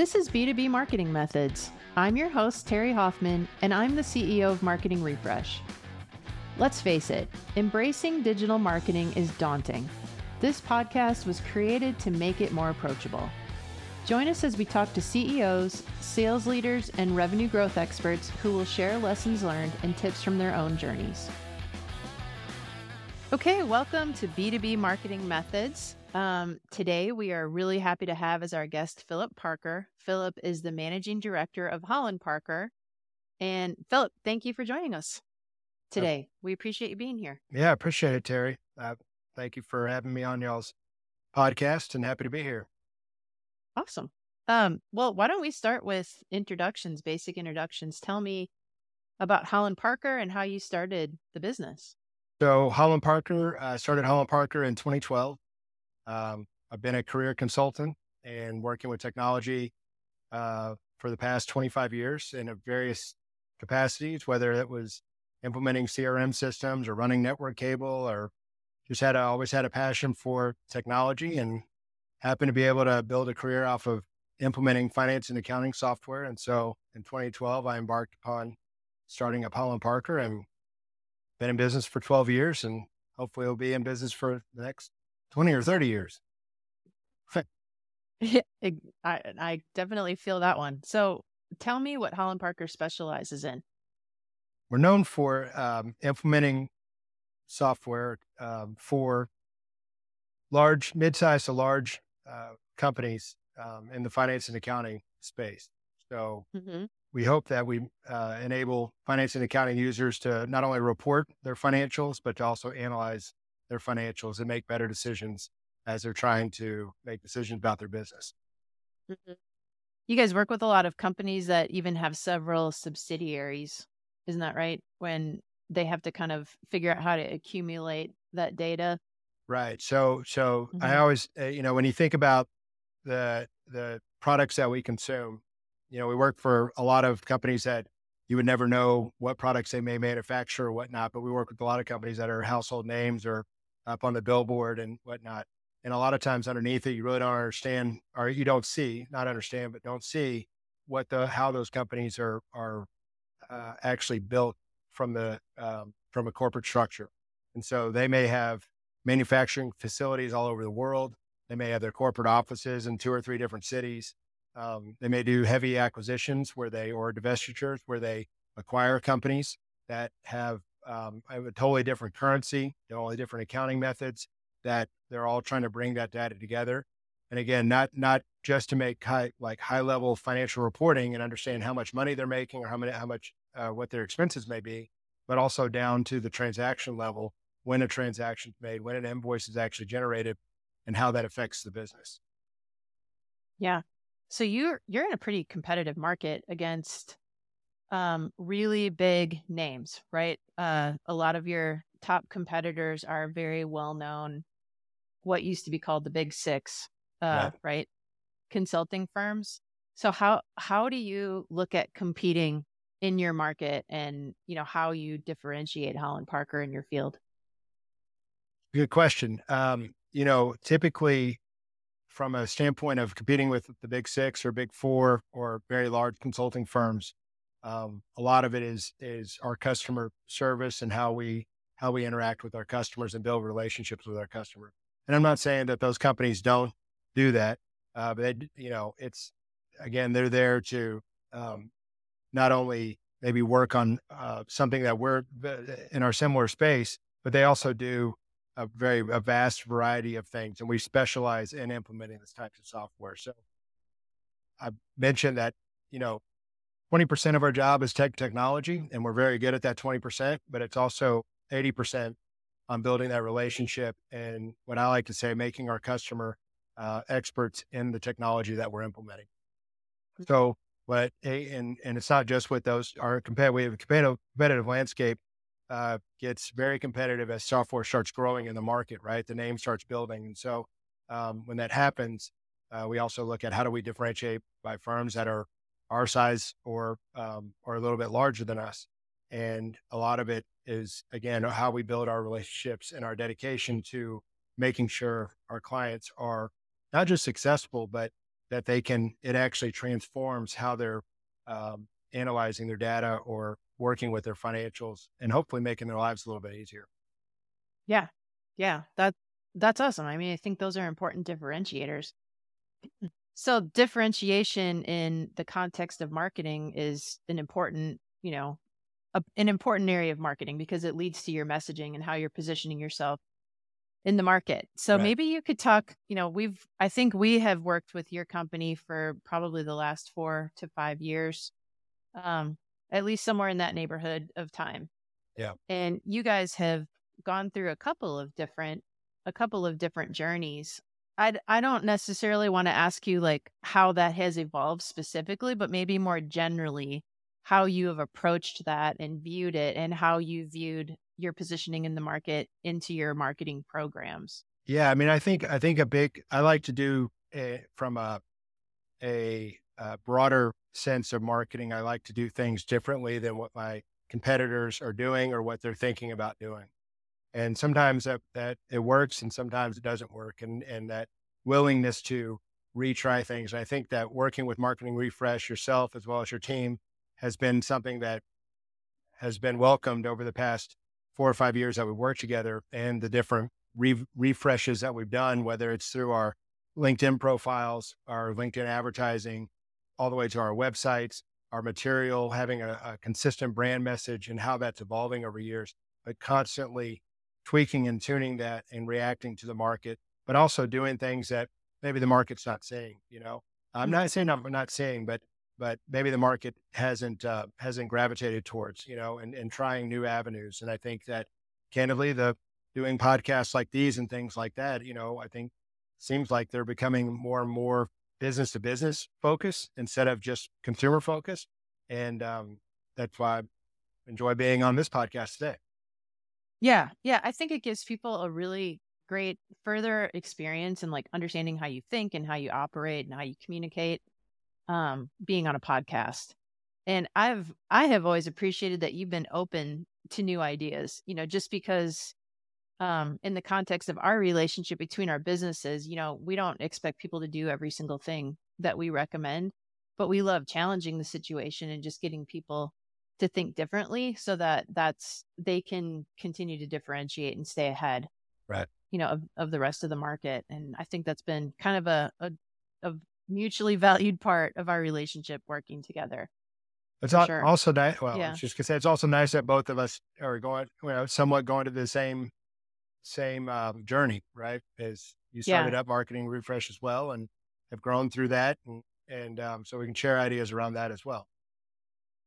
This is B2B Marketing Methods. I'm your host, Terri Hoffman, and I'm the CEO of Marketing Refresh. Let's face it, embracing digital marketing is daunting. This podcast was created to make it more approachable. Join us as we talk to CEOs, sales leaders, and revenue growth experts who will share lessons learned and tips from their own journeys. Okay, welcome to B2B Marketing Methods. Um, today, we are really happy to have as our guest Philip Parker. Philip is the managing director of Holland Parker. And Philip, thank you for joining us today. Uh, we appreciate you being here. Yeah, appreciate it, Terri. Uh, thank you for having me on y'all's podcast and happy to be here. Awesome. Um, well, why don't we start with introductions, basic introductions? Tell me about Holland Parker and how you started the business. So, Holland Parker, I uh, started Holland Parker in 2012. Um, I've been a career consultant and working with technology uh, for the past 25 years in various capacities, whether it was implementing CRM systems or running network cable or just had a, always had a passion for technology and happened to be able to build a career off of implementing finance and accounting software. And so in 2012, I embarked upon starting up Holland Parker and been in business for 12 years and hopefully will be in business for the next 20 or 30 years. I, I definitely feel that one. So tell me what Holland Parker specializes in. We're known for um, implementing software um, for large, mid-sized to large uh, companies um, in the finance and accounting space. So mm-hmm. we hope that we uh, enable finance and accounting users to not only report their financials, but to also analyze their financials and make better decisions as they're trying to make decisions about their business. Mm-hmm. You guys work with a lot of companies that even have several subsidiaries, isn't that right? When they have to kind of figure out how to accumulate that data. Right. So, so mm-hmm. I always, uh, you know, when you think about the the products that we consume, you know, we work for a lot of companies that you would never know what products they may manufacture or whatnot, but we work with a lot of companies that are household names or up on the billboard and whatnot. And a lot of times underneath it, you really don't understand, or you don't see, not understand, but don't see what the how those companies are are uh, actually built from the um, from a corporate structure. And so they may have manufacturing facilities all over the world. They may have their corporate offices in two or three different cities. Um, they may do heavy acquisitions where they or divestitures where they acquire companies that have um, have a totally different currency, totally different accounting methods that they're all trying to bring that data together. And again, not not just to make high like high level financial reporting and understand how much money they're making or how many how much uh, what their expenses may be, but also down to the transaction level when a transaction is made, when an invoice is actually generated, and how that affects the business. Yeah. So you're you're in a pretty competitive market against um, really big names, right? Uh, a lot of your top competitors are very well known, what used to be called the big six, uh, yeah. right? Consulting firms. So how how do you look at competing in your market, and you know how you differentiate Holland Parker in your field? Good question. Um, you know, typically from a standpoint of competing with the big six or big four or very large consulting firms, um, a lot of it is is our customer service and how we how we interact with our customers and build relationships with our customer. And I'm not saying that those companies don't do that, uh, but they, you know, it's again they're there to um, not only maybe work on uh, something that we're in our similar space, but they also do a very a vast variety of things, and we specialize in implementing this types of software. So I mentioned that you know 20% of our job is tech technology, and we're very good at that 20%, but it's also 80% on building that relationship and what I like to say, making our customer uh, experts in the technology that we're implementing. So, but and and it's not just with those. Our competitive competitive, competitive landscape uh, gets very competitive as software starts growing in the market. Right, the name starts building, and so um, when that happens, uh, we also look at how do we differentiate by firms that are our size or um, or a little bit larger than us. And a lot of it is again how we build our relationships and our dedication to making sure our clients are not just successful, but that they can, it actually transforms how they're um, analyzing their data or working with their financials and hopefully making their lives a little bit easier. Yeah. Yeah. That that's awesome. I mean, I think those are important differentiators. So differentiation in the context of marketing is an important, you know, a, an important area of marketing because it leads to your messaging and how you're positioning yourself in the market. So right. maybe you could talk, you know, we've I think we have worked with your company for probably the last 4 to 5 years. Um at least somewhere in that neighborhood of time. Yeah. And you guys have gone through a couple of different a couple of different journeys. I I don't necessarily want to ask you like how that has evolved specifically, but maybe more generally how you have approached that and viewed it and how you viewed your positioning in the market into your marketing programs. Yeah, I mean, I think I think a big I like to do a, from a, a a broader sense of marketing. I like to do things differently than what my competitors are doing or what they're thinking about doing. And sometimes that, that it works and sometimes it doesn't work. And, and that willingness to retry things. And I think that working with Marketing Refresh yourself as well as your team has been something that has been welcomed over the past four or five years that we've worked together and the different re- refreshes that we've done, whether it's through our LinkedIn profiles, our LinkedIn advertising, all the way to our websites, our material, having a, a consistent brand message and how that's evolving over years, but constantly tweaking and tuning that and reacting to the market, but also doing things that maybe the market's not saying, you know, I'm mm-hmm. not saying I'm not saying, but, but maybe the market hasn't, uh, hasn't gravitated towards, you know, and, and trying new avenues. And I think that candidly, the doing podcasts like these and things like that, you know, I think seems like they're becoming more and more business to business focus instead of just consumer focus. And um, that's why I enjoy being on this podcast today. Yeah. Yeah. I think it gives people a really great further experience and like understanding how you think and how you operate and how you communicate um, being on a podcast. And I've I have always appreciated that you've been open to new ideas, you know, just because um, in the context of our relationship between our businesses, you know, we don't expect people to do every single thing that we recommend, but we love challenging the situation and just getting people to think differently so that that's they can continue to differentiate and stay ahead right you know of, of the rest of the market and i think that's been kind of a, a, a mutually valued part of our relationship working together it's sure. also nice well yeah. just because it's also nice that both of us are going you know somewhat going to the same same um, journey, right? As you started yeah. up marketing refresh as well and have grown through that. And, and um, so we can share ideas around that as well.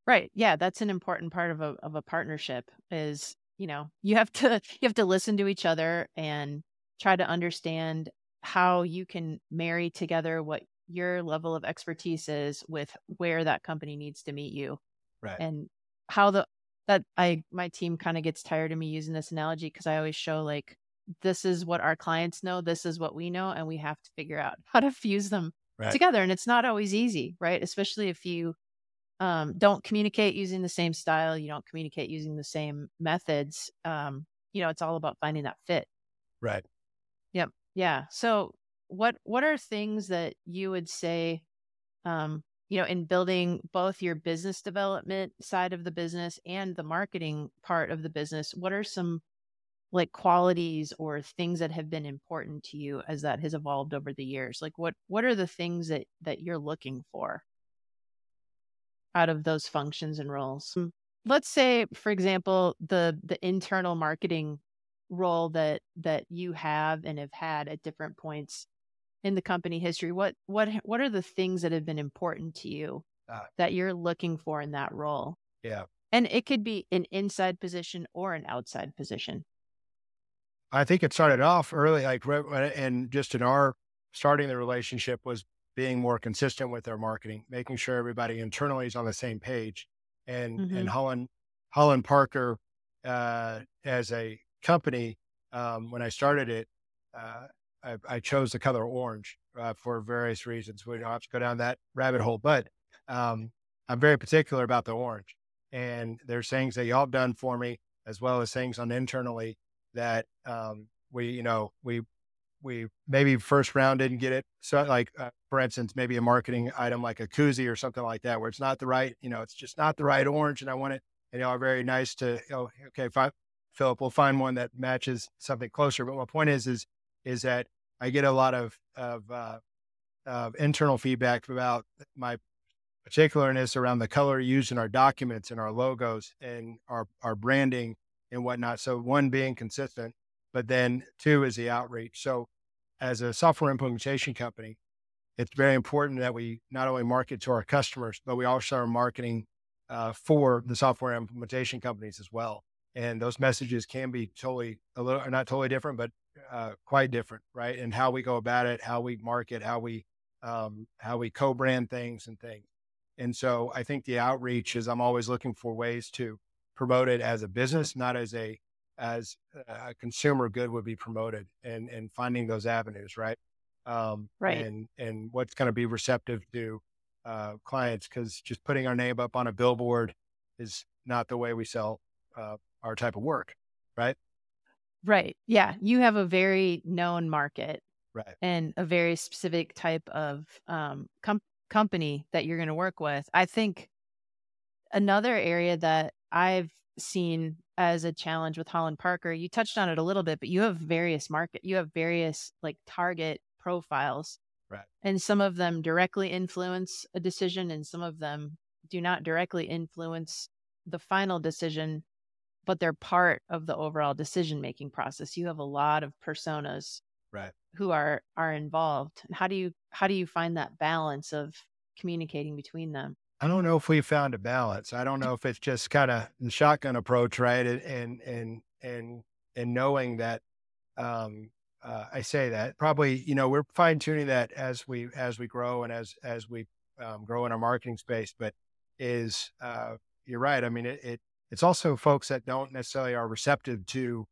Right. Yeah. That's an important part of a, of a partnership is, you know, you have to, you have to listen to each other and try to understand how you can marry together what your level of expertise is with where that company needs to meet you. Right. And how the that I my team kind of gets tired of me using this analogy because I always show like this is what our clients know, this is what we know, and we have to figure out how to fuse them right. together. And it's not always easy, right? Especially if you um, don't communicate using the same style, you don't communicate using the same methods. Um, you know, it's all about finding that fit. Right. Yep. Yeah. So what what are things that you would say um, you know, in building both your business development side of the business and the marketing part of the business, what are some like qualities or things that have been important to you as that has evolved over the years? Like what what are the things that that you're looking for out of those functions and roles? Hmm. Let's say for example, the the internal marketing role that that you have and have had at different points in the company history what what what are the things that have been important to you uh, that you're looking for in that role yeah and it could be an inside position or an outside position i think it started off early like and just in our starting the relationship was being more consistent with our marketing making sure everybody internally is on the same page and mm-hmm. and holland holland parker uh, as a company um, when i started it uh, I, I chose the color orange uh, for various reasons. We don't have to go down that rabbit hole, but um, I'm very particular about the orange. And there's things that y'all have done for me, as well as things on internally that um, we, you know, we we maybe first round didn't get it. So like, uh, for instance, maybe a marketing item like a koozie or something like that, where it's not the right, you know, it's just not the right orange. And I want it, And you know, very nice to, oh, okay, fine, Philip, we'll find one that matches something closer. But my point is, is, is that I get a lot of, of, uh, of internal feedback about my particularness around the color used in our documents and our logos and our, our branding and whatnot. So one being consistent, but then two is the outreach. So as a software implementation company, it's very important that we not only market to our customers, but we also are marketing uh, for the software implementation companies as well. And those messages can be totally a little, not totally different, but uh, quite different, right? And how we go about it, how we market, how we um, how we co-brand things and things. And so I think the outreach is I'm always looking for ways to promote it as a business, not as a as a consumer good would be promoted and and finding those avenues, right? Um, right. And and what's going to be receptive to uh, clients because just putting our name up on a billboard is not the way we sell uh, our type of work, right? Right. Yeah. You have a very known market, right, and a very specific type of um, com- company that you're going to work with. I think another area that I've seen as a challenge with Holland Parker, you touched on it a little bit, but you have various market, you have various like target profiles. Right. And some of them directly influence a decision and some of them do not directly influence the final decision, but they're part of the overall decision making process. You have a lot of personas right who are are involved. And how do you how do you find that balance of communicating between them? I don't know if we found a balance. I don't know if it's just kind of the shotgun approach, right? And and and and knowing that um, uh, I say that probably you know we're fine tuning that as we as we grow and as as we um, grow in our marketing space. But is uh, you're right. I mean, it, it it's also folks that don't necessarily are receptive to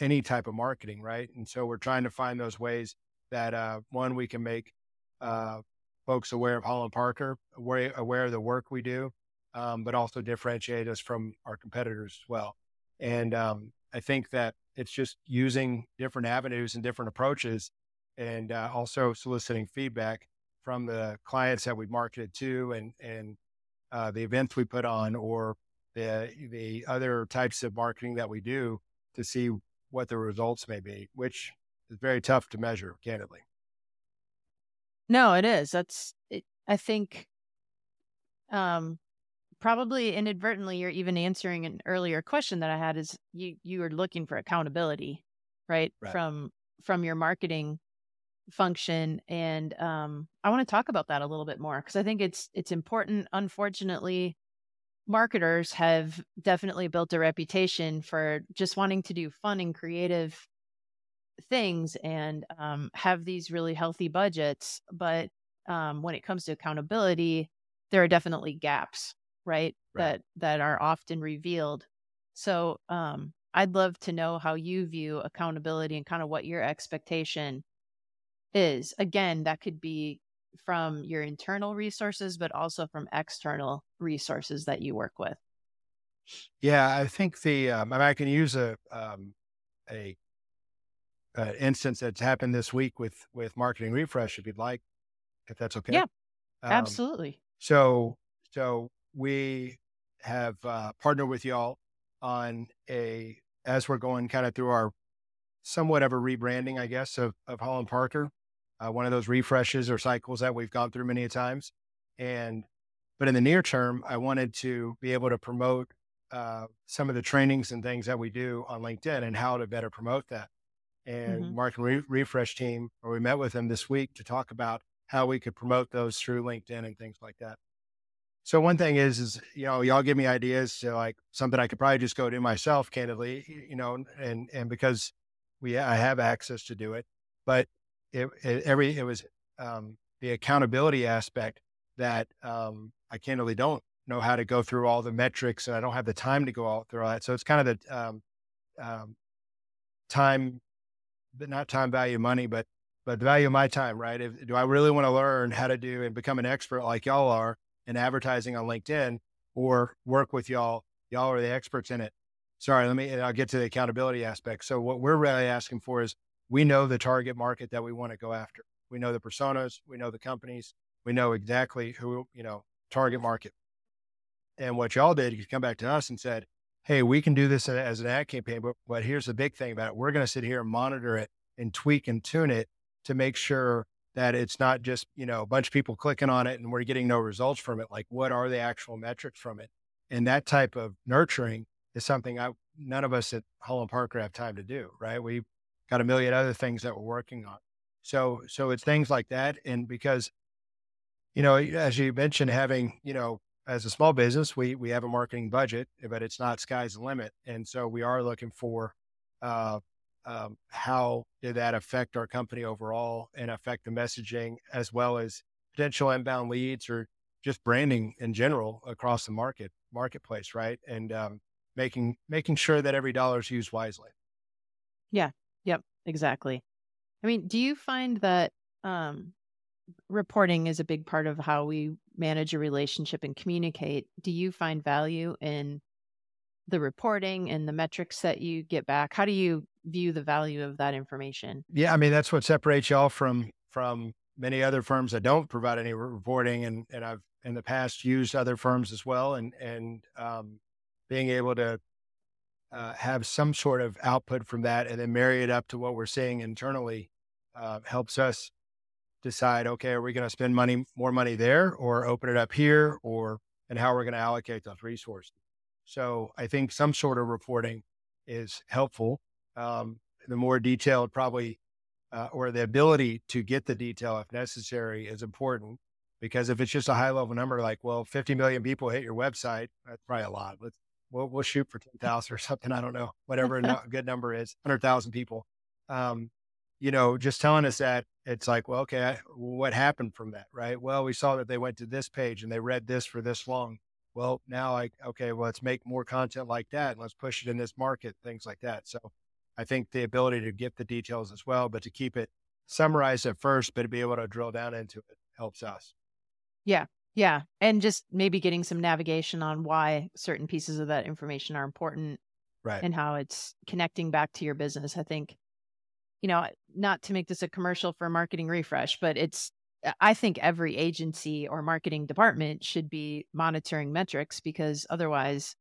any type of marketing, right? And so we're trying to find those ways that uh, one we can make uh, folks aware of Holland Parker, aware, aware of the work we do, um, but also differentiate us from our competitors as well. And um, I think that it's just using different avenues and different approaches and uh, also soliciting feedback from the clients that we've marketed to and, and uh, the events we put on or the, the other types of marketing that we do to see what the results may be, which is very tough to measure, candidly. No, it is. That's it, I think um probably inadvertently you're even answering an earlier question that I had is you you are looking for accountability, right? right. From from your marketing function and um I want to talk about that a little bit more because I think it's it's important unfortunately marketers have definitely built a reputation for just wanting to do fun and creative things and um, have these really healthy budgets. But um, when it comes to accountability, there are definitely gaps, right? right. That that are often revealed. So um, I'd love to know how you view accountability and kind of what your expectation is. Again, that could be from your internal resources, but also from external resources that you work with. Yeah, I think the um, I, mean, I can use a um, a uh, instance that's happened this week with with marketing refresh, if you'd like, if that's okay. Yeah, um, absolutely. So so we have uh, partnered with y'all on a as we're going kind of through our somewhat of a rebranding, I guess, of of Holland Parker, uh, one of those refreshes or cycles that we've gone through many times, and but in the near term, I wanted to be able to promote uh, some of the trainings and things that we do on LinkedIn and how to better promote that and mm-hmm. marketing re- refresh team, or we met with them this week to talk about how we could promote those through LinkedIn and things like that. So one thing is, is you know, y'all give me ideas to like something I could probably just go do myself, candidly, you know, and and because we I have access to do it, but it, it every it was um, the accountability aspect that um, I candidly don't know how to go through all the metrics, and I don't have the time to go all through all that. So it's kind of the um, um time but not time value money, but but the value of my time, right? If, do I really want to learn how to do and become an expert like y'all are in advertising on LinkedIn, or work with y'all? Y'all are the experts in it. Sorry, let me. I'll get to the accountability aspect. So what we're really asking for is we know the target market that we want to go after. We know the personas, we know the companies, we know exactly who, you know, target market. And what y'all did, you come back to us and said, Hey, we can do this as an ad campaign, but, but here's the big thing about it. We're going to sit here and monitor it and tweak and tune it to make sure that it's not just, you know, a bunch of people clicking on it and we're getting no results from it. Like, what are the actual metrics from it? And that type of nurturing is something I, none of us at Holland Parker have time to do, right? We've got a million other things that we're working on. So, so it's things like that. And because, you know, as you mentioned, having, you know, as a small business, we, we have a marketing budget, but it's not sky's the limit. And so we are looking for, uh, um, how did that affect our company overall and affect the messaging as well as potential inbound leads or just branding in general across the market marketplace, right? And um, making making sure that every dollar is used wisely. Yeah. Yep. Exactly. I mean, do you find that um, reporting is a big part of how we manage a relationship and communicate? Do you find value in the reporting and the metrics that you get back? How do you view the value of that information? Yeah, I mean that's what separates y'all from from many other firms that don't provide any reporting, and and I've in the past used other firms as well, and and um, being able to uh, have some sort of output from that, and then marry it up to what we're seeing internally uh, helps us decide. Okay, are we going to spend money more money there, or open it up here, or and how we're going to allocate those resources. So I think some sort of reporting is helpful. Um, the more detailed, probably, uh, or the ability to get the detail if necessary is important. Because if it's just a high level number, like, well, 50 million people hit your website, that's probably a lot. Let's, we'll, we'll shoot for 10,000 or something. I don't know, whatever a good number is, 100,000 people. Um, you know, just telling us that it's like, well, okay, what happened from that, right? Well, we saw that they went to this page and they read this for this long well, now I, okay, well, let's make more content like that and let's push it in this market, things like that. So I think the ability to get the details as well, but to keep it summarized at first, but to be able to drill down into it helps us. Yeah. Yeah. And just maybe getting some navigation on why certain pieces of that information are important. Right. And how it's connecting back to your business. I think, you know, not to make this a commercial for marketing refresh, but it's I think every agency or marketing department should be monitoring metrics because otherwise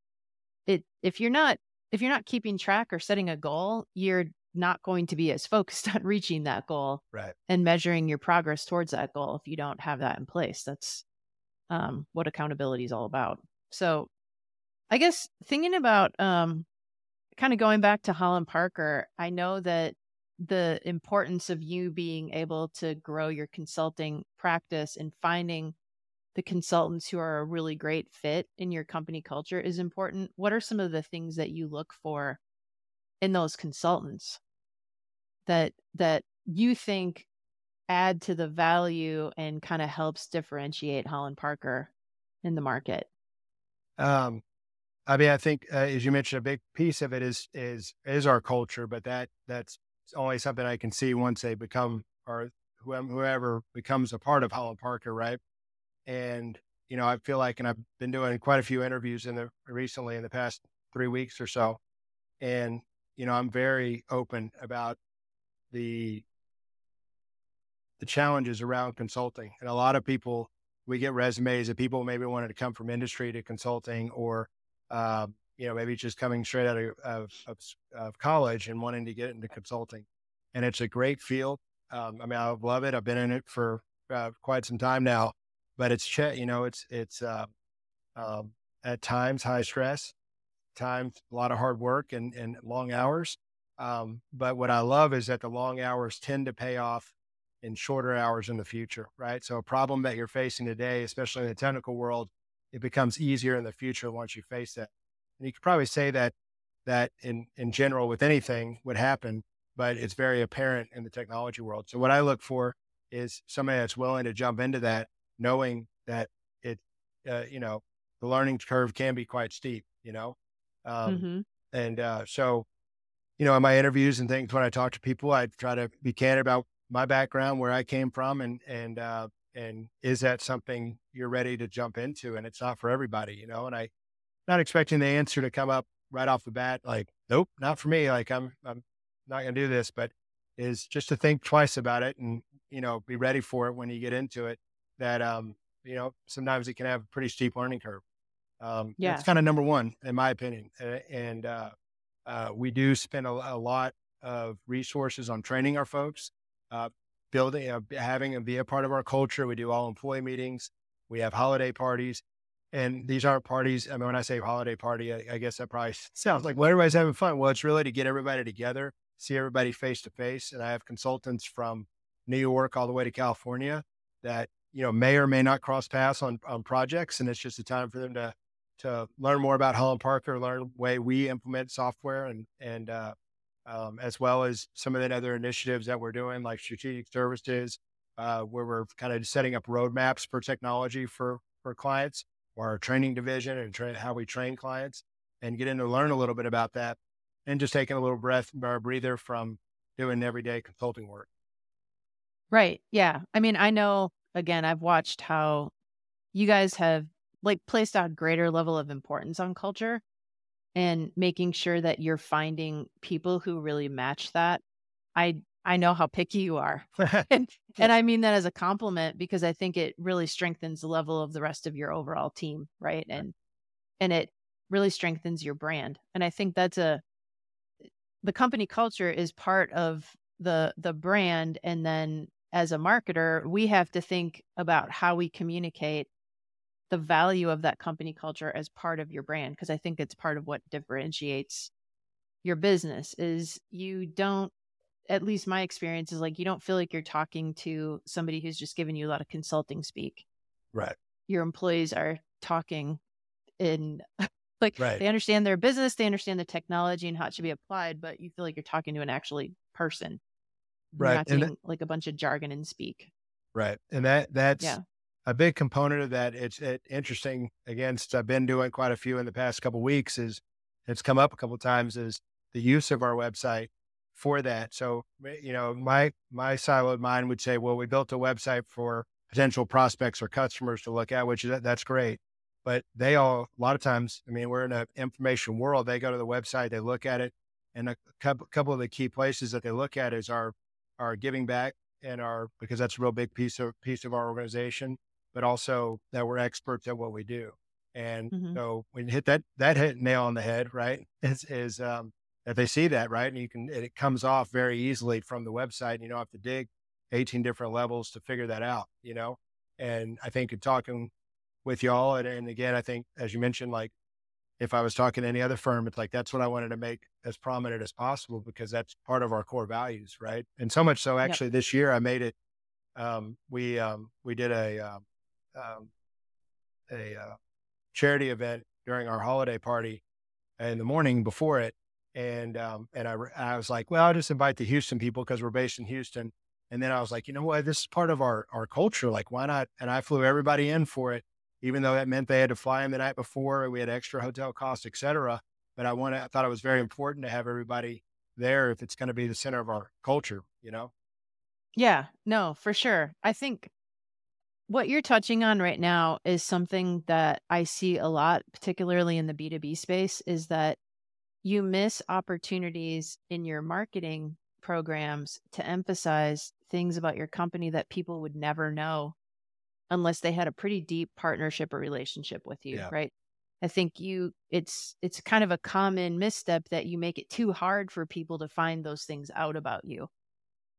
it if you're not if you're not keeping track or setting a goal, you're not going to be as focused on reaching that goal right. and measuring your progress towards that goal if you don't have that in place. That's um, what accountability is all about. So I guess thinking about um, kind of going back to Holland Parker, I know that the importance of you being able to grow your consulting practice and finding the consultants who are a really great fit in your company culture is important. What are some of the things that you look for in those consultants that that you think add to the value and kind of helps differentiate Holland Parker in the market? Um, I mean, I think uh, as you mentioned, a big piece of it is is is our culture, but that that's only something I can see once they become or whoever becomes a part of Holland Parker, right? And you know, I feel like, and I've been doing quite a few interviews in the recently in the past three weeks or so, and you know, I'm very open about the the challenges around consulting, and a lot of people we get resumes of people maybe wanted to come from industry to consulting or uh, you know, maybe just coming straight out of, of, of, college and wanting to get into consulting. And it's a great field. Um, I mean, I love it. I've been in it for uh, quite some time now, but it's, you know, it's, it's, uh, um, at times high stress, times a lot of hard work and, and long hours. Um, but what I love is that the long hours tend to pay off in shorter hours in the future, right? So a problem that you're facing today, especially in the technical world, it becomes easier in the future once you face that. And you could probably say that that in in general with anything would happen, but it's very apparent in the technology world. So what I look for is somebody that's willing to jump into that, knowing that it, uh, you know, the learning curve can be quite steep. You know, um, mm-hmm. and uh, so, you know, in my interviews and things, when I talk to people, I try to be candid about my background, where I came from, and and uh, and is that something you're ready to jump into? And it's not for everybody, you know. And I not expecting the answer to come up right off the bat. Like, nope, not for me. Like I'm, I'm not going to do this. But is just to think twice about it and, you know, be ready for it when you get into it that, um, you know, sometimes it can have a pretty steep learning curve. Um, Yeah. It's kind of number one, in my opinion. Uh, and uh, uh, we do spend a, a lot of resources on training our folks, uh, building, uh, having them be a part of our culture. We do all employee meetings. We have holiday parties. And these aren't parties. I mean, when I say holiday party, I, I guess that probably sounds like, well, everybody's having fun. Well, it's really to get everybody together, see everybody face to face. And I have consultants from New York all the way to California that, you know, may or may not cross paths on, on projects. And it's just a time for them to, to learn more about Holland Parker, learn the way we implement software and, and, uh, um, as well as some of the other initiatives that we're doing, like strategic services, uh, where we're kind of setting up roadmaps for technology for for clients, or our training division and train how we train clients, and getting to learn a little bit about that, and just taking a little breath or breather from doing everyday consulting work. Right. Yeah. I mean, I know again, I've watched how you guys have like placed a greater level of importance on culture and making sure that you're finding people who really match that. I I know how picky you are. and and I mean that as a compliment because I think it really strengthens the level of the rest of your overall team, right? And and it really strengthens your brand. And I think that's a the company culture is part of the the brand and then as a marketer, we have to think about how we communicate the value of that company culture as part of your brand because I think it's part of what differentiates your business is you don't at least my experience is like you don't feel like you're talking to somebody who's just giving you a lot of consulting speak. Right. Your employees are talking in like Right. they understand their business, they understand the technology and how it should be applied, but you feel like you're talking to an actually person. Right. not And like a bunch of jargon and speak. Right. And that that's Yeah. a big component of that. It's it, interesting again, since I've been doing quite a few in the past couple weeks is it's come up a couple times is the use of our website for that. So, eh, you know, my my siloed mind would say, well, we built a website for potential prospects or customers to look at, which is that's great. But they all a lot of times, I mean, we're in an information world. They go to the website, they look at it, and a couple couple of the key places that they look at is our our giving back and our because that's a real big piece of piece of our organization, but also that we're experts at what we do. And Mhm. so when you hit that that hit nail on the head, right? Is is um that they see that, right? And you can it comes off very easily from the website and you don't have to dig 18 different levels to figure that out, you know? And I think in talking with y'all and, and again, I think as you mentioned, like if I was talking to any other firm, it's like that's what I wanted to make as prominent as possible because that's part of our core values, right? And so much so, Yep. actually, this year I made it. Um, we um, we did a um, um, a uh, charity event during our holiday party in the morning before it, and um, and I I was like, well, I'll just invite the Houston people because we're based in Houston. And then I was like, you know what, this is part of our our culture. Like, why not? And I flew everybody in for it even though that meant they had to fly in the night before, we had extra hotel costs, et cetera. But I wanted, I thought it was very important to have everybody there if it's going to be the center of our culture, you know? Yeah, no, for sure. I think what you're touching on right now is something that I see a lot, particularly in the B2B space, is that you miss opportunities in your marketing programs to emphasize things about your company that people would never know unless they had a pretty deep partnership or relationship with you, Yeah. right? I think you it's it's kind of a common misstep that you make it too hard for people to find those things out about you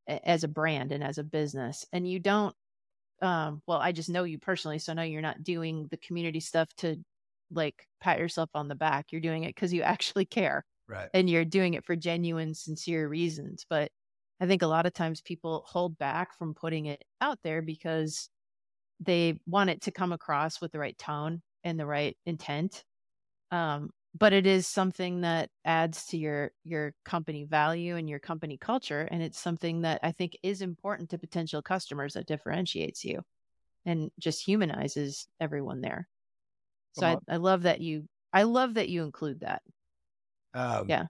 as a brand and as a business. And you don't um well, I just know you personally, so I know you're not doing the community stuff to like pat yourself on the back. You're doing it cuz you actually care Right. and you're doing it for genuine sincere reasons, but I think a lot of times people hold back from putting it out there because they want it to come across with the right tone and the right intent. Um, but it is something that adds to your your company value and your company culture, and it's something that I think is important to potential customers that differentiates you and just humanizes everyone there. So I, I love that you I love that you include that. Um, Yeah.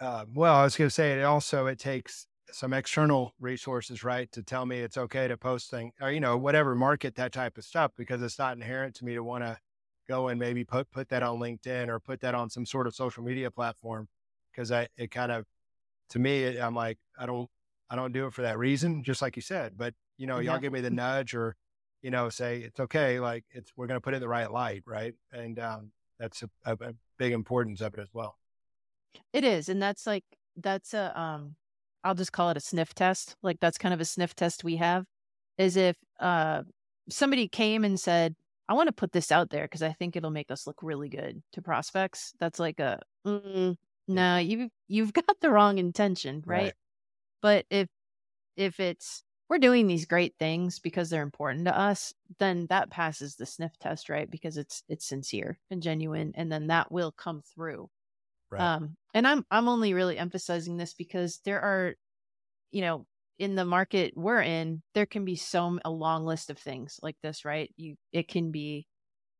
Uh, well, I was going to say it also, it takes some external resources, right? To tell me it's okay to post thing or, you know, whatever, market that type of stuff because it's not inherent to me to want to go and maybe put, put that on LinkedIn or put that on some sort of social media platform. Cause I, it kind of, to me, it, I'm like, I don't, I don't do it for that reason, just like you said. But you know, y'all give me the nudge or, you know, say it's okay. Like it's we're going to put it in the right light, right? And um, that's a, a, a big importance of it as well. It is, and that's like that's a um, I'll just call it a sniff test. Like that's kind of a sniff test we have, is if uh somebody came and said, I want to put this out there because I think it'll make us look really good to prospects. That's like a mm, no, you you've got the wrong intention, right? right? But if if it's we're doing these great things because they're important to us, then that passes the sniff test, right? Because it's it's sincere and genuine, and then that will come through. Right. Um, and I'm I'm only really emphasizing this because there are, you know, in the market we're in, there can be so a long list of things like this, right? You it can be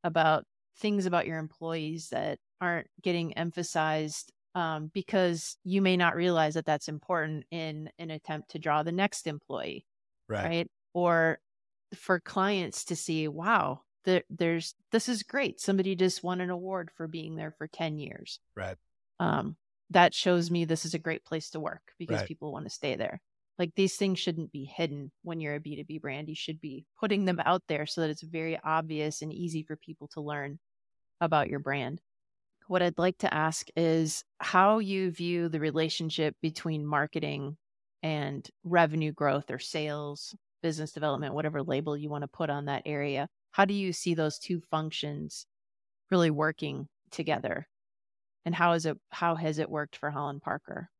about things about your employees that aren't getting emphasized um, because you may not realize that that's important in an attempt to draw the next employee, right? right? Or for clients to see, wow, there, there's this is great. Somebody just won an award for being there for ten years, right? Um, that shows me this is a great place to work because right. people want to stay there. Like these things shouldn't be hidden when you're a B2B brand. You should be putting them out there so that it's very obvious and easy for people to learn about your brand. What I'd like to ask is how you view the relationship between marketing and revenue growth or sales, business development, whatever label you want to put on that area. How do you see those two functions really working together? And how is it how has it worked for Holland Parker?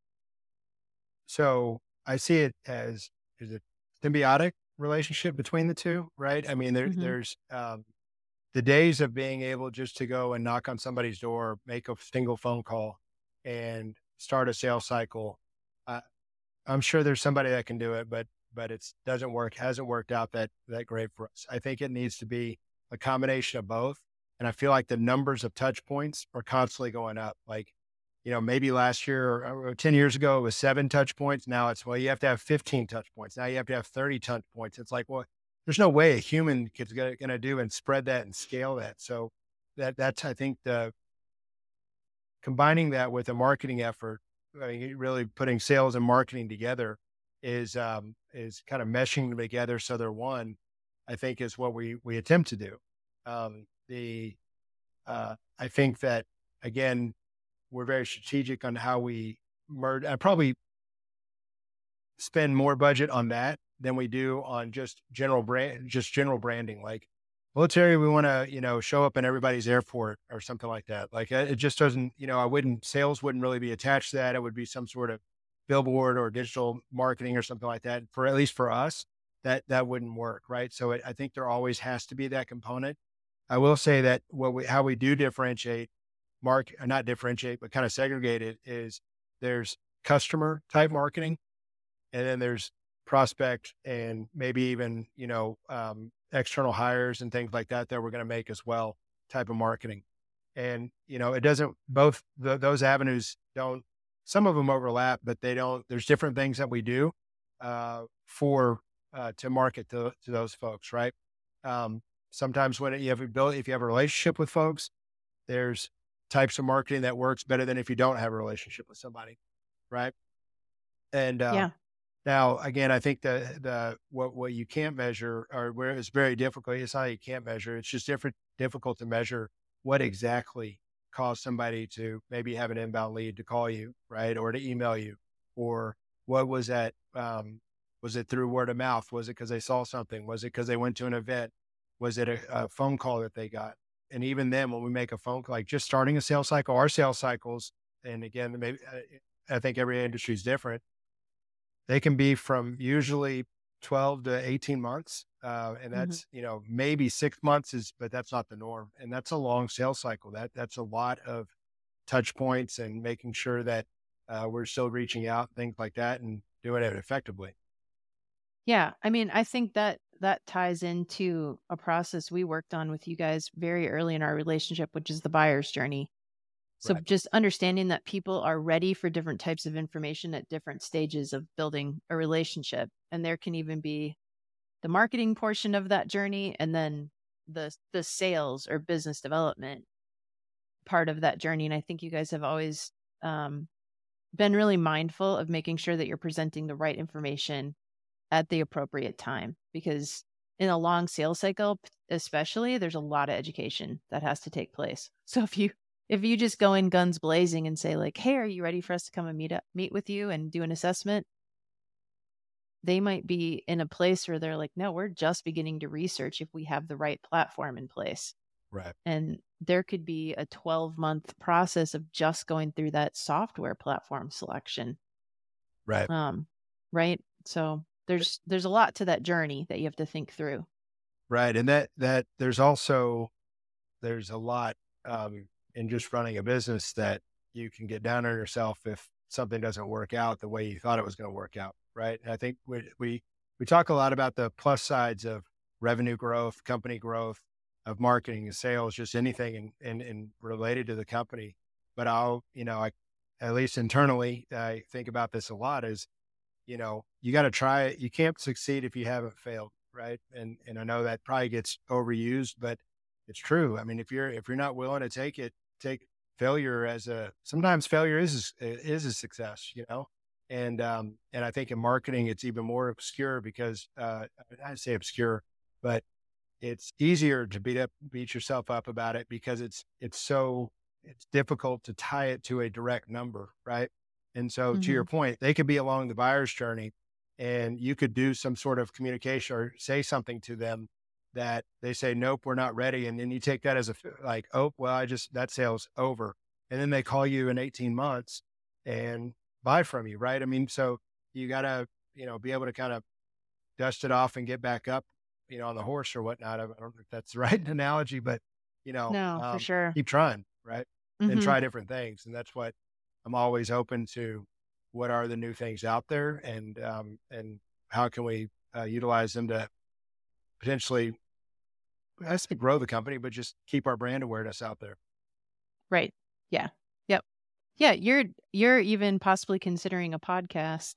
So I see it as is a symbiotic relationship between the two, right? I mean, there, mm-hmm. there's um, the days of being able just to go and knock on somebody's door, make a single phone call, and start a sales cycle. Uh, I'm sure there's somebody that can do it, but but it doesn't work. Hasn't worked out that that great for us. I think it needs to be a combination of both. And I feel like the numbers of touch points are constantly going up. Like you know, maybe last year or, or 10 years ago, it was seven touch points. Now it's, well, you have to have 15 touch points. Now you have to have 30 touch points. It's like, well, there's no way a human is going to do and spread that and scale that. So that that's, I think, the combining that with a marketing effort, I mean, really putting sales and marketing together is, um, is kind of meshing them together. So they're one, I think is what we, we attempt to do. Um, the, uh, I think that again, we're very strategic on how we merge. I probably spend more budget on that than we do on just general brand, just general branding. Like military, we want to, you know, show up in everybody's airport or something like that. Like it just doesn't, you know, I wouldn't, sales wouldn't really be attached to that. It would be some sort of billboard or digital marketing or something like that. For at least for us, that that wouldn't work, right? So it, I think there always has to be that component. I will say that what we, how we do differentiate mark, uh, not differentiate, but kind of segregate it is there's customer type marketing, and then there's prospect and maybe even, you know, um, external hires and things like that that we're going to make as well type of marketing. And, you know, it doesn't, both the, those avenues don't, some of them overlap, but they don't, there's different things that we do uh, for, uh, to market to, to those folks, right? Um, sometimes when you have ability, if you have a relationship with folks, there's types of marketing that works better than if you don't have a relationship with somebody, right? And uh, yeah. Now, again, I think the the what what you can't measure or where it's very difficult. It's not you can't measure. It's just different difficult to measure what exactly caused somebody to maybe have an inbound lead to call you, right, or to email you, or what was that? Um, was it through word of mouth? Was it because they saw something? Was it because they went to an event? Was it a, a phone call that they got? and even then, when we make a phone call, like just starting a sales cycle, our sales cycles, and again, maybe uh, I think every industry is different. They can be from usually 12 to 18 months. Uh, and mm-hmm. that's, mm-hmm. you know, maybe six months is, but that's not the norm. And that's a long sales cycle. That that's a lot of touch points and making sure that uh, we're still reaching out, things like that, and doing it effectively. Yeah. I mean, I think that that ties into a process we worked on with you guys very early in our relationship, which is the buyer's journey. So right. just understanding that people are ready for different types of information at different stages of building a relationship. And there can even be the marketing portion of that journey and then the the sales or business development part of that journey. And I think you guys have always um, been really mindful of making sure that you're presenting the right information at the appropriate time because in a long sales cycle especially there's a lot of education that has to take place so if you if you just go in guns blazing and say like hey are you ready for us to come and meet up meet with you and do an assessment? they might be in a place where they're like no we're just beginning to research if we have the right platform in place. Right. And there could be a 12 month process of just going through that software platform selection. Right. Um right? So there's there's a lot to that journey that you have to think through. Right and that that there's also there's a lot um in just running a business that you can get down on yourself if something doesn't work out the way you thought it was going to work out right? And i think we, we we talk a lot about the plus sides of revenue growth company growth of marketing and sales just anything and in related to the company. But i'll you know i at least internally i think about this a lot is you know you got to try it you can't succeed if you haven't failed right? And and i know that probably gets overused but it's true. I mean if you're if you're not willing to take it take failure as a sometimes failure is is a success you know and um and i think in marketing it's even more obscure because uh i say obscure but it's easier to beat up beat yourself up about it because it's it's so it's difficult to tie it to a direct number right and so mm-hmm. to your mm-hmm. point they could be along the buyer's journey and you could do some sort of communication or say something to them that they say, nope, we're not ready. And then you take that as a, like, oh, well, I just, that sale's over. And then they call you in 18 months and buy from you. Right. I mean, so you got to, you know, be able to kind of dust it off and get back up, you know, on the horse or whatnot. I don't know if that's the right analogy, but, you know, no, um, for sure. Keep trying. Right. Mm-hmm. And try different things. And that's what I'm always open to. What are the new things out there and, um, and how can we uh, utilize them to potentially has to grow the company, but just keep our brand awareness out there. Right. Yeah. Yep. Yeah. You're you're even possibly considering a podcast,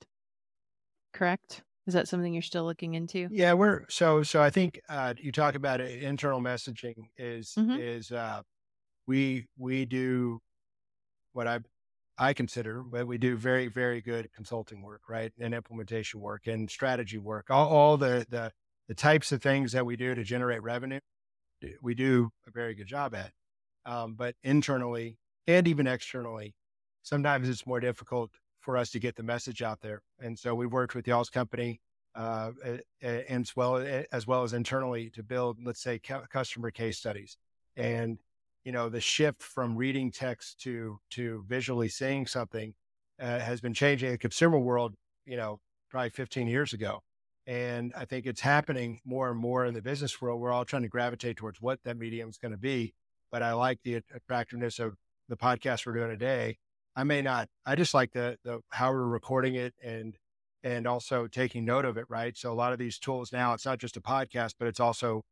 correct? Is that something you're still looking into? Yeah, we're so so. I think uh, you talk about it, internal messaging is mm-hmm. is uh, we we do what I I consider, but we do very very good consulting work, right, and implementation work and strategy work. All, all the the the types of things that we do to generate revenue, we do a very good job at. Um, but internally and even externally, sometimes it's more difficult for us to get the message out there. And so we've worked with y'all's company uh, and as well as well as internally to build, let's say, customer case studies. And you know, the shift from reading text to to visually seeing something uh, has been changing the consumer world. You know, probably 15 years ago. And I think it's happening more and more in the business world. We're all trying to gravitate towards what that medium is going to be. But I like the attractiveness of the podcast we're doing today. I may not, I just like the, the how we're recording it and, and also taking note of it. Right. So a lot of these tools now, it's not just a podcast, but it's also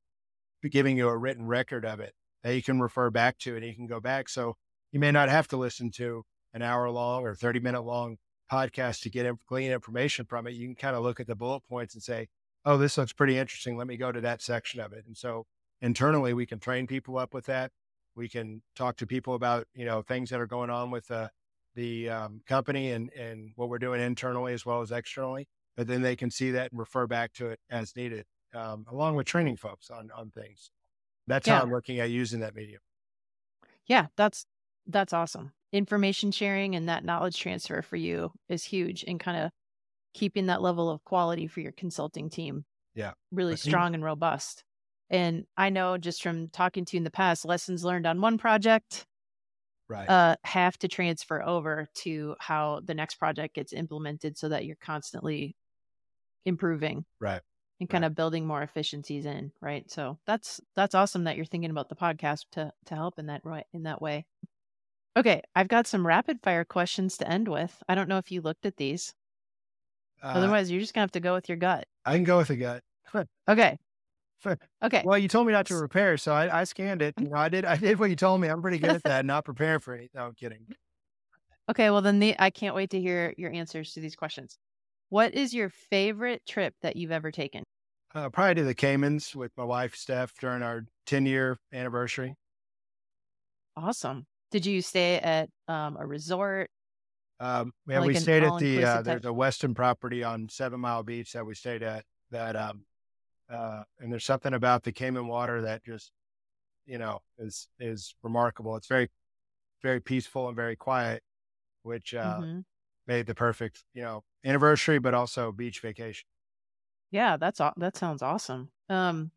giving you a written record of it that you can refer back to and you can go back. So you may not have to listen to an hour long or 30 minute long podcast to get in, glean information from it, you can kind of look at the bullet points and say, oh, this looks pretty interesting. Let me go to that section of it. And so internally, we can train people up with that. We can talk to people about, you know, things that are going on with uh, the um, company and, and what we're doing internally as well as externally. But then they can see that and refer back to it as needed, um, along with training folks on, on things. That's yeah. how I'm looking at using that medium. Yeah, that's that's awesome information sharing and that knowledge transfer for you is huge and kind of keeping that level of quality for your consulting team. Yeah. Really strong and robust. And I know just from talking to you in the past, lessons learned on one project right. uh, have to transfer over to how the next project gets implemented so that you're constantly improving. Right. And kind right. of building more efficiencies in, right? So that's that's awesome that you're thinking about the podcast to to help in that right in that way. Okay, I've got some rapid fire questions to end with. I don't know if you looked at these. Uh, Otherwise, you're just gonna have to go with your gut. I can go with the gut. okay. Okay. Well, you told me not to prepare, so I, I scanned it. You know, I did. I did what you told me. I'm pretty good at that. not preparing for anything. No, I'm kidding. Okay. Well, then the, I can't wait to hear your answers to these questions. What is your favorite trip that you've ever taken? Uh, probably to the Caymans with my wife Steph during our 10 year anniversary. Awesome. Did you stay at um, a resort? Um, yeah, Like we stayed at the, uh, there's a Westin property on Seven Mile Beach that we stayed at that, um, uh, and there's something about the Cayman water that just, you know, is, is remarkable. It's very, very peaceful and very quiet, which, uh, Mhm. made the perfect, you know, anniversary, but also beach vacation. Yeah, that's that sounds awesome. Um,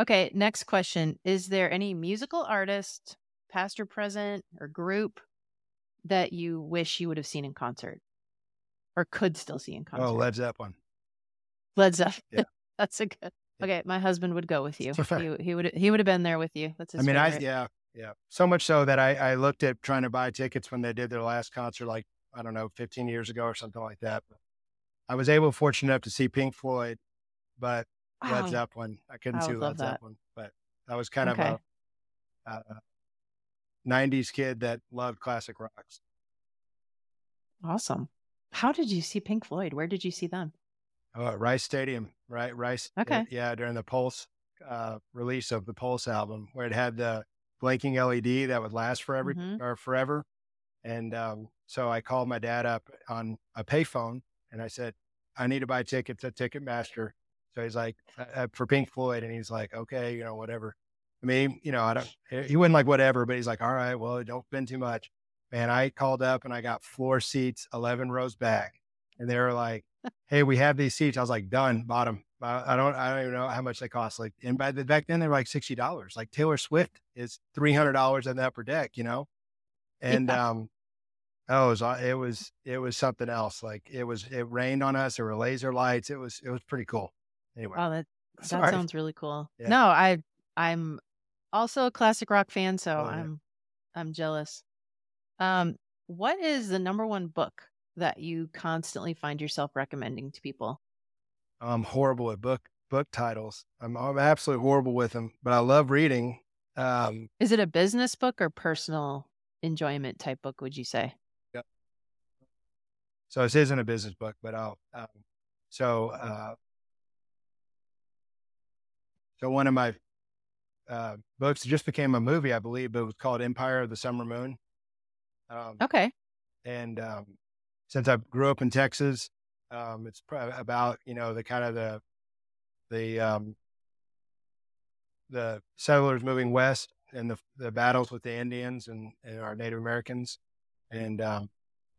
okay, next question. Is there any musical artist, past or present, or group that you wish you would have seen in concert or could still see in oh, concert? Oh, Led Zeppelin. Led Zeppelin. Yeah. That's a good. Okay, my husband would go with you. He he would he would have been there with you. That's his I mean, I, yeah, yeah. So much so that I, I looked at trying to buy tickets when they did their last concert, like, I don't know, 15 years ago or something like that. But I was able, fortunate enough to see Pink Floyd, but Led oh, Wow. Zeppelin, I couldn't I see Led that. Zeppelin, but that was kind Okay. of a, a, a 90s kid that loved classic rocks. Awesome. How did you see Pink Floyd? Where did you see them? Oh, at Rice Stadium, right? Rice. Okay. yeah, during the Pulse uh, release of the Pulse album, where it had the blinking LED that would last forever Mhm. or forever. And um, so I called my dad up on a payphone and I said, I need to buy tickets at Ticketmaster. So he's like, uh, uh, for Pink Floyd. And he's like, okay, you know, whatever. I mean, you know, I don't, he wasn't like, whatever, but he's like, all right, well, don't spend too much. Man, I called up and I got floor seats, 11 rows back. And they were like, hey, we have these seats. I was like, done, bottom. I I don't, I don't even know how much they cost. Like, and by the, back then they were like sixty dollars. Like Taylor Swift is three hundred dollars on the upper deck, you know. And Yeah. um, oh, it was, it was, it was something else. Like it was, it rained on us. There were laser lights. It was, it was pretty cool. Anyway, Wow, that that sorry. sounds really cool. Yeah. No, I I'm also a classic rock fan, so Oh, yeah. I'm I'm jealous. Um, what is the number one book that you constantly find yourself recommending to people? I'm horrible at book book titles. I'm, I'm absolutely horrible with them, but I love reading. Um, Is it a business book or personal enjoyment type book? Would you say? So this isn't a business book, but I'll. Um, so, uh, so one of my uh, books just became a movie, I believe, but it was called Empire of the Summer Moon. Um, Okay. and um, since I grew up in Texas, um, it's about you know the kind of the the um, the settlers moving west and the the battles with the Indians and, and our Native Americans, and um,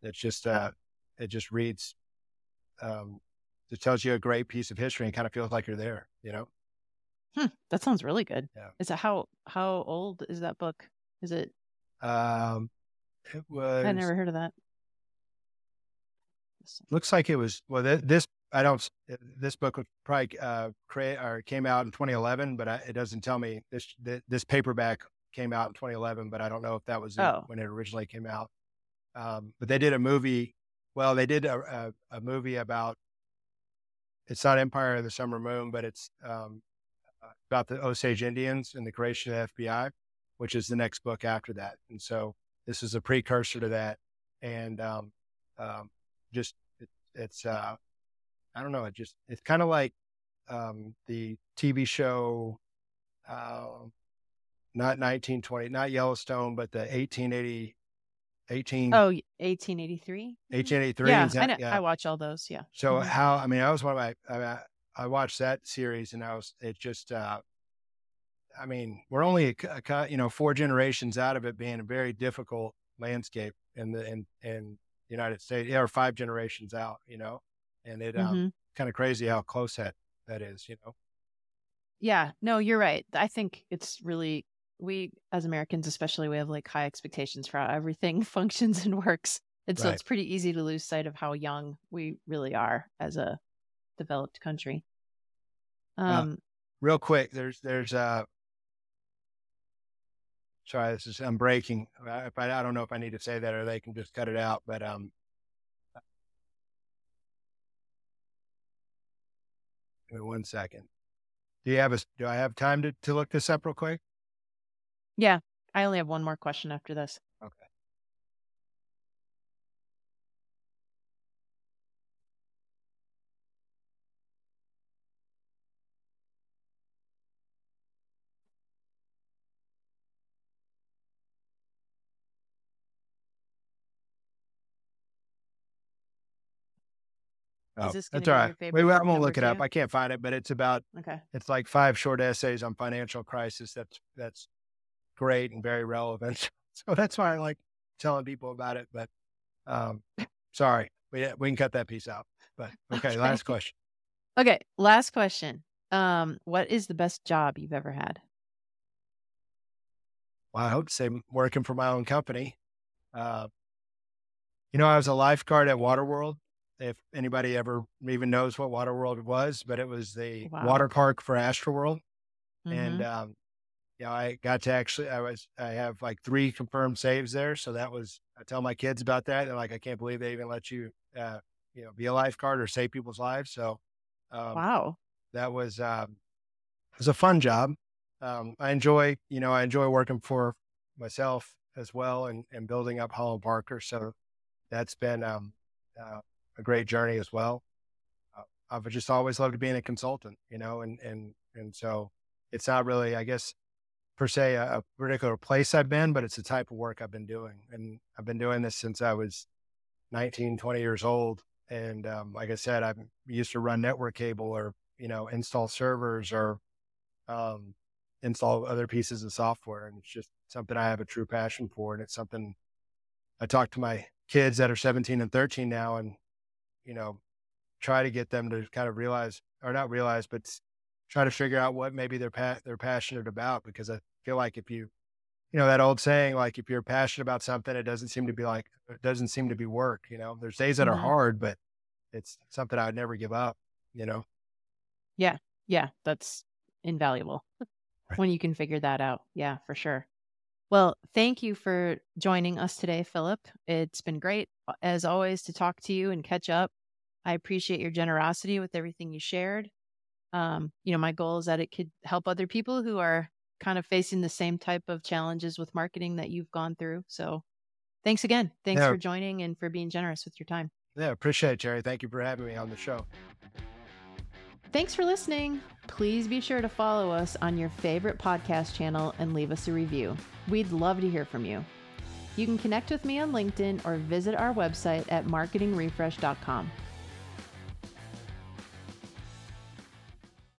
it's just uh, it just reads. Um, it tells you a great piece of history and kind of feels like you're there. You know, Hmm, that sounds really good. Yeah. Is it how how old is that book? Is it? um, it was. I never heard of that. looks like it was well th- this i don't uh, this book was probably uh create or came out in 2011 but I, it doesn't tell me this th- this paperback came out in 2011 but i don't know if that was Oh. when it originally came out um but they did a movie well they did a, a, a movie about it's not empire of the summer moon but it's um about the osage indians and the creation of the fbi which is the next book after that and so this is a precursor to that and um um just it, it's uh i don't know it just it's kind of like um the tv show um not 1920 not yellowstone but the 1880 18 Oh, 1883. 1883 Yeah, I, know, yeah. I watch all those. Yeah. so Mhm. how i mean i was one of my I, I watched that series and i was it just uh i mean we're only a, a you know four generations out of it being a very difficult landscape in the in in the united states yeah or five generations out you know and it um Mhm. kind of crazy how close that that is you know Yeah, no, you're right. I think it's really we as Americans, especially, we have like high expectations for how everything functions and works, and so Right. it's pretty easy to lose sight of how young we really are as a developed country. Um, real quick there's there's uh sorry this is i'm breaking I- if I, I don't know if i need to say that or they can just cut it out but um give me one second do you have a? do i have time to, to look this up real quick yeah, I only have one more question after this. Oh, gonna that's all your favorite Wait, I book won't look it up. I can't find it, but it's about Okay. it's like five short essays on financial crisis. That's that's great and very relevant. So that's why I like telling people about it. But um, sorry, we we can cut that piece out. But okay, last question. Okay. Last question. Um, what is the best job you've ever had? Well, I hope to say working for my own company. Uh, you know, I was a lifeguard at Waterworld. If anybody ever even knows what Waterworld was, but it was the Wow. water park for Astroworld. and Mhm. um, you know, I got to actually, I was, I have like three confirmed saves there, so that was. I tell my kids about that. They're like, I can't believe they even let you, uh, you know, be a lifeguard or save people's lives. So, um, wow. that was, um, it was a fun job. Um, I enjoy, you know, I enjoy working for myself as well and and building up Holland Parker. So that's been um, uh, a great journey as well. Uh, I've just always loved being a consultant, you know, and and and so it's not really, I guess, per se a, a particular place I've been, but it's the type of work I've been doing, and I've been doing this since I was 19, 20 years old. And um, like I said, I used to run network cable or you know install servers or um, install other pieces of software, and it's just something I have a true passion for, and it's something I talk to my kids that are 17 and 13 now, and you know try to get them to kind of realize or not realize, but try to figure out what maybe they're pa- they're passionate about because I feel like if you you know that old saying like if you're passionate about something it doesn't seem to be like it doesn't seem to be work you know there's days that are Mhm. hard but it's something I'd never give up you know Yeah, yeah, that's invaluable Right. when you can figure that out. Yeah, for sure. Well, thank you for joining us today, Philip. It's been great, uh, as always, to talk to you and catch up. I appreciate your generosity with everything you shared. Um, you know, my goal is that it could help other people who are kind of facing the same type of challenges with marketing that you've gone through. So thanks again. Thanks Yeah. for joining and for being generous with your time. yeah appreciate it Terri thank you for having me on the show Thanks for listening. Please be sure to follow us on your favorite podcast channel and leave us a review. We'd love to hear from you. You can connect with me on LinkedIn or visit our website at marketingrefresh.com.